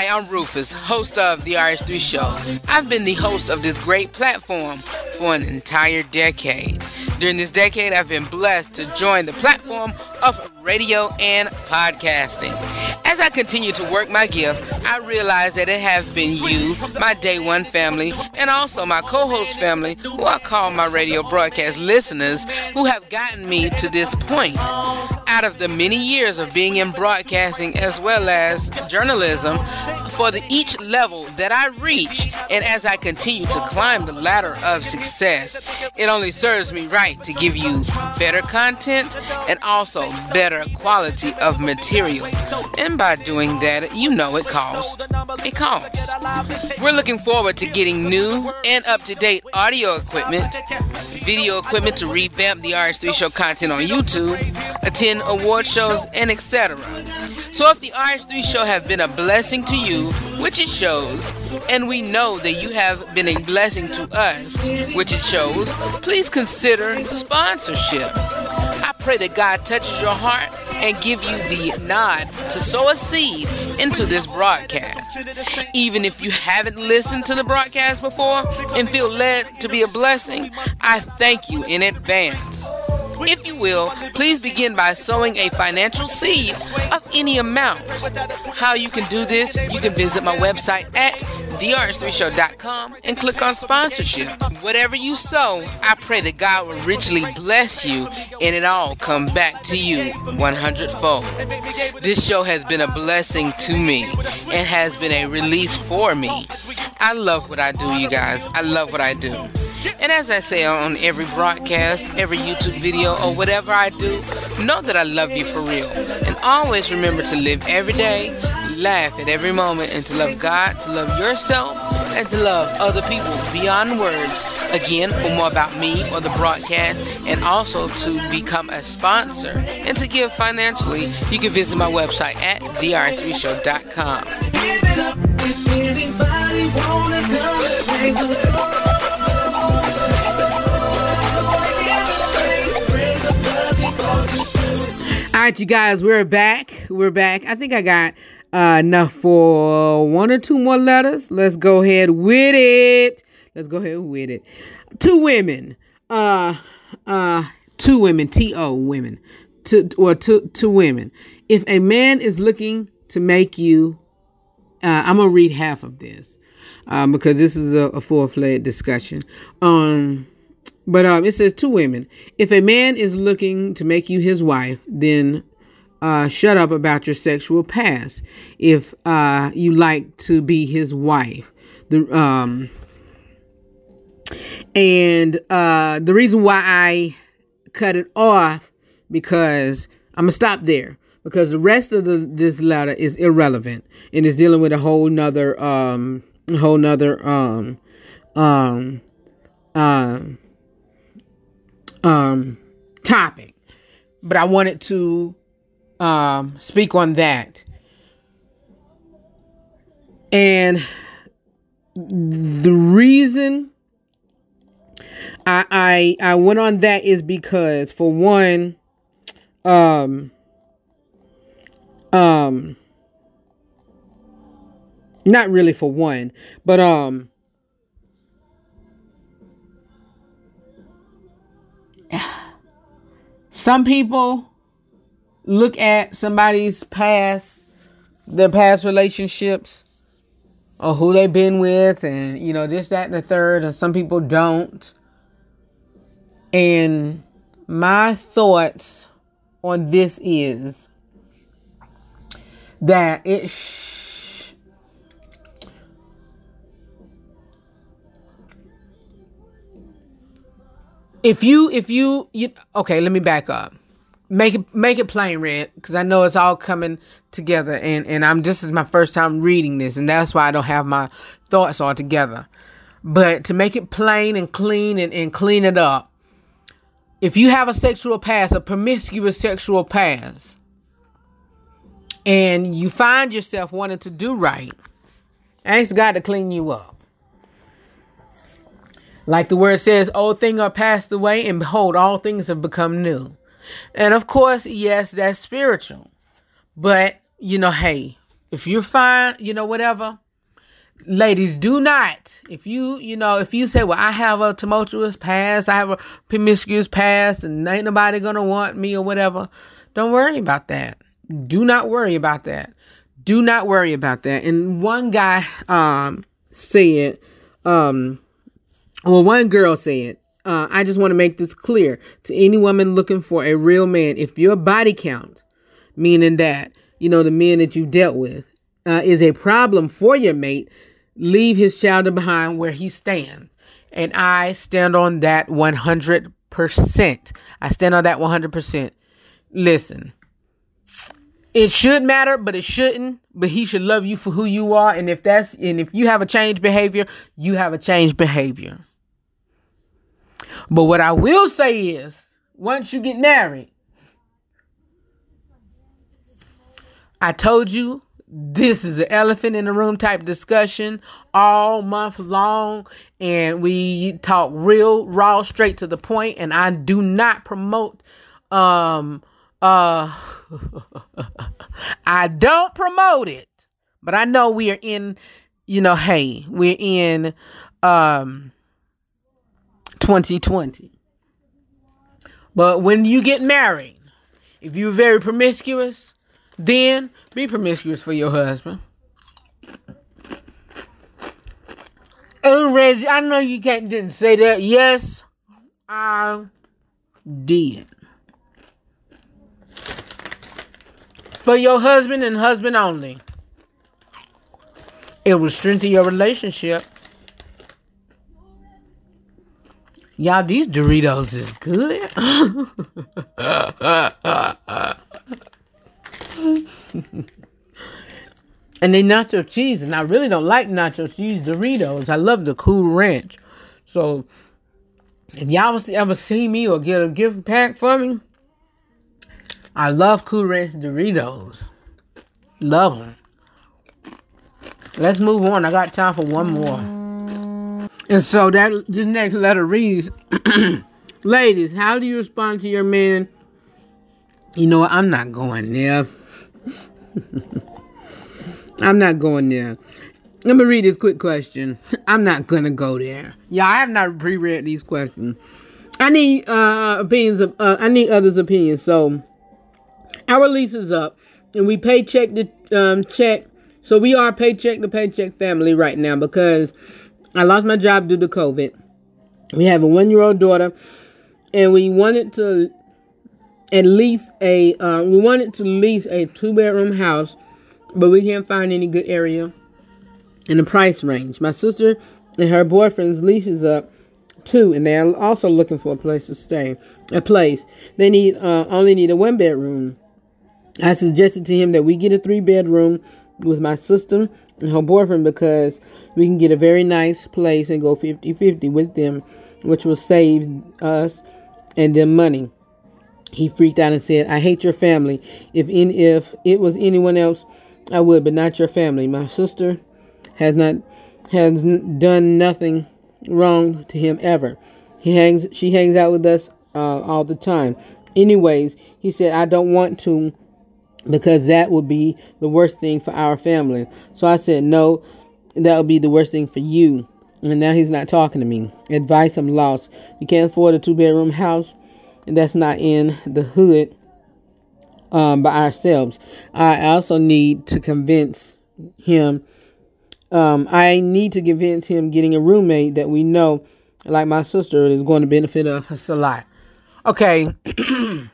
Hi, I'm Rufus, host of the RH3 show. I've been the host of this great platform for an entire decade. During this decade, I've been blessed to join the platform of radio and podcasting. As I continue to work my gift, I realize that it have been you, my day one family, and also my co-host family, who I call my radio broadcast listeners, who have gotten me to this point. Out of the many years of being in broadcasting as well as journalism, for the each level that I reach, and as I continue to climb the ladder of success, it only serves me right to give you better content and also better quality of material. And by doing that, you know it costs. It costs. We're looking forward to getting new and up to date audio equipment, video equipment to revamp the RH3 Show content on YouTube, attend award shows, and etc. So if the RH3 Show have been a blessing to you, which it shows, and we know that you have been a blessing to us, which it shows, please consider sponsorship. I pray that God touches your heart and give you the nod to sow a seed into this broadcast. Even if you haven't listened to the broadcast before and feel led to be a blessing, I thank you in advance. If you will, please begin by sowing a financial seed of any amount. How you can do this, you can visit my website at therh3show.com and click on sponsorship. Whatever you sow, I pray that God will richly bless you and it all come back to you 100 fold. This show has been a blessing to me and has been a release for me. I love what I do, you guys. I love what I do. And as I say on every broadcast, every YouTube video, or whatever I do, know that I love you for real. And always remember to live every day, laugh at every moment, and to love God, to love yourself, and to love other people beyond words. Again, for more about me or the broadcast, and also to become a sponsor and to give financially, you can visit my website at therh3show.com. All right, you guys, we're back. We're back. I think I got uh, enough for one or two more letters. Let's go ahead with it. Let's go ahead with it. Two women. Uh, uh, two women. T O women. To or two two women. If a man is looking to make you, uh, I'm gonna read half of this um, because this is a, a full fledged discussion. Um. But um, it says two women. If a man is looking to make you his wife, then uh, shut up about your sexual past. If uh, you like to be his wife, the um, and uh, the reason why I cut it off because I'm gonna stop there because the rest of the this letter is irrelevant and it's dealing with a whole nother um, whole nother um, um, um um, topic, but I wanted to um, speak on that. And the reason I, I I went on that is because for one, um, um, not really for one, but um, some people look at somebody's past, their past relationships, or who they've been with, and you know, this, that, and the third, and some people don't. And my thoughts on this is that it if you if you you okay let me back up. Make it make it plain Redd because i know it's all coming together and and i'm this is my first time reading this and that's why i don't have my thoughts all together. But to make it plain and clean and, and clean it up if you have a sexual past a promiscuous sexual past and you find yourself wanting to do right ask god to clean you up like the word says, old things are passed away, and behold, all things have become new. And of course, yes, that's spiritual. But, you know, hey, if you're fine, you know, whatever, ladies, do not. If you, you know, if you say, well, I have a tumultuous past, I have a promiscuous past, and ain't nobody gonna want me or whatever, don't worry about that. Do not worry about that. Do not worry about that. And one guy um said, um, well, one girl said, uh, I just want to make this clear to any woman looking for a real man. If your body count, meaning that, you know, the men that you've dealt with, uh, is a problem for your mate, leave his child behind where he stands. And I stand on that 100%. I stand on that 100%. Listen, it should matter, but it shouldn't. But he should love you for who you are. And if that's, and if you have a changed behavior, you have a changed behavior. But what I will say is, once you get married, I told you this is an elephant in the room type discussion all month long. And we talk real raw, straight to the point. And I do not promote, um, uh, (laughs) I don't promote it, but I know we are in, you know, hey, we're in, um, 2020. But when you get married, if you're very promiscuous, then be promiscuous for your husband. Oh, Reggie, I know you can't didn't say that. Yes, I did. For your husband and husband only. It will strengthen your relationship. Y'all, these Doritos is good. and they nacho cheese, and I really don't like nacho cheese Doritos. I love the Cool Ranch. So, if y'all ever see me or get a gift pack for me, I love Cool Ranch Doritos. Love them. Let's move on. I got time for one more. And so that the next letter reads, (clears throat) Ladies, how do you respond to your man? You know what? I'm not going there. (laughs) I'm not going there. Let me read this quick question. (laughs) I'm not gonna go there. Yeah, I have not pre-read these questions. I need uh opinions of uh, I need others' opinions. So our lease is up, and we paycheck to um, check. So we are paycheck to paycheck family right now because I lost my job due to COVID. We have a one-year-old daughter, and we wanted to at least a uh, we wanted to lease a two-bedroom house, but we can't find any good area in the price range. My sister and her boyfriend's lease is up too, and they're also looking for a place to stay. A place they need uh, only need a one bedroom. I suggested to him that we get a three bedroom with my sister her boyfriend because we can get a very nice place and go 50-50 with them, which will save us and them money. He freaked out and said, "I hate your family. If in if it was anyone else, I would, but not your family. My sister has not has n- done nothing wrong to him ever. He hangs she hangs out with us uh, all the time. Anyways, he said I don't want to because that would be the worst thing for our family. So I said no, that would be the worst thing for you. And now he's not talking to me. Advice I'm lost. You can't afford a two bedroom house, and that's not in the hood um, by ourselves. I also need to convince him. Um, I need to convince him getting a roommate that we know, like my sister, is going to benefit us a lot. Okay. (clears throat)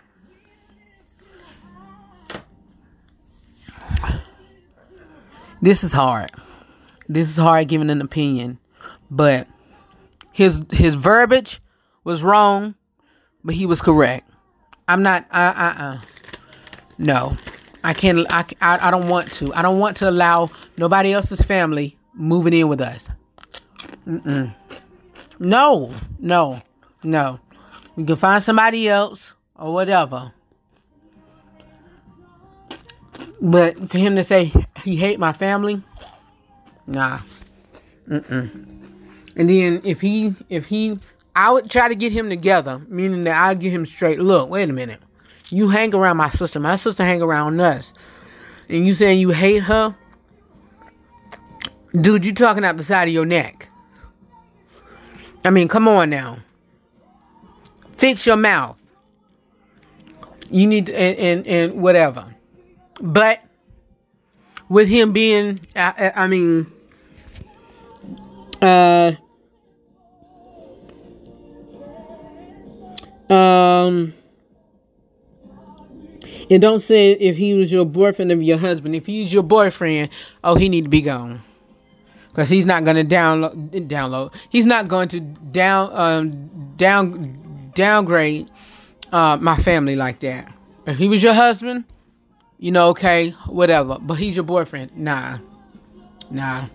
this is hard. This is hard giving an opinion, but his his verbiage was wrong, but he was correct. I'm not. Uh. Uh. uh no, I can't. I, I. I don't want to. I don't want to allow nobody else's family moving in with us. Mm-mm. No. No. No. We can find somebody else or whatever. But for him to say he hate my family, nah. Mm-mm. And then if he if he I would try to get him together, meaning that I'd get him straight. Look, wait a minute. You hang around my sister. My sister hang around us. And you saying you hate her? Dude, you talking out the side of your neck. I mean, come on now. Fix your mouth. You need to, and, and, and whatever. But with him being, I, I mean, uh, um, and don't say if he was your boyfriend or your husband. If he's your boyfriend, oh, he need to be gone. Cause he's not gonna download, download. He's not going to down, um, down, downgrade uh, my family like that. If he was your husband, you know, okay, whatever. But he's your boyfriend, nah, nah.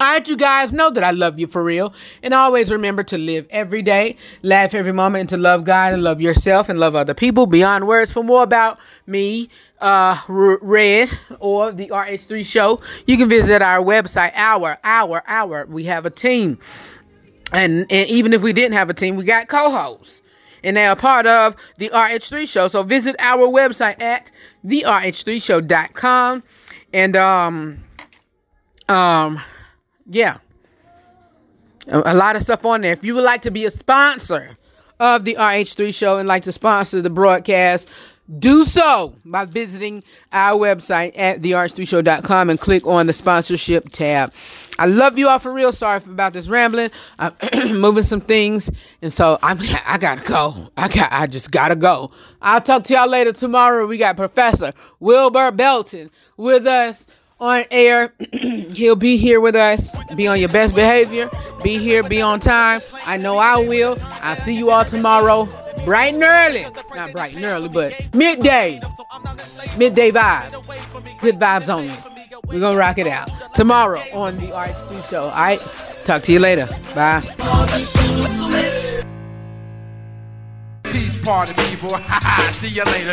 All right, you guys know that I love you for real. And always remember to live every day, laugh every moment, and to love God and love yourself and love other people beyond words. For more about me, uh, Redd, or the RH3 show, you can visit our website, our, our, our. We have a team. And, and even if we didn't have a team, we got co hosts. And they are part of the RH3 show. So visit our website at therh3show.com. And, um, um, yeah. A, a lot of stuff on there. If you would like to be a sponsor of the RH3 show and like to sponsor the broadcast, do so by visiting our website at therh3show.com and click on the sponsorship tab. I love you all for real. Sorry about this rambling. I'm uh, (clears throat) moving some things, and so I'm I gotta go. I got I just gotta go. I'll talk to y'all later tomorrow. We got Professor Wilbur Belton with us on air. (clears throat) He'll be here with us. Be on your best behavior. Be here. Be on time. I know I will. I'll see you all tomorrow, bright and early. Not bright and early, but midday. Midday vibe. Good vibes only. We're gonna rock it out tomorrow on the RH3 show. All right. Talk to you later. Bye. Peace party people. (laughs) See you later.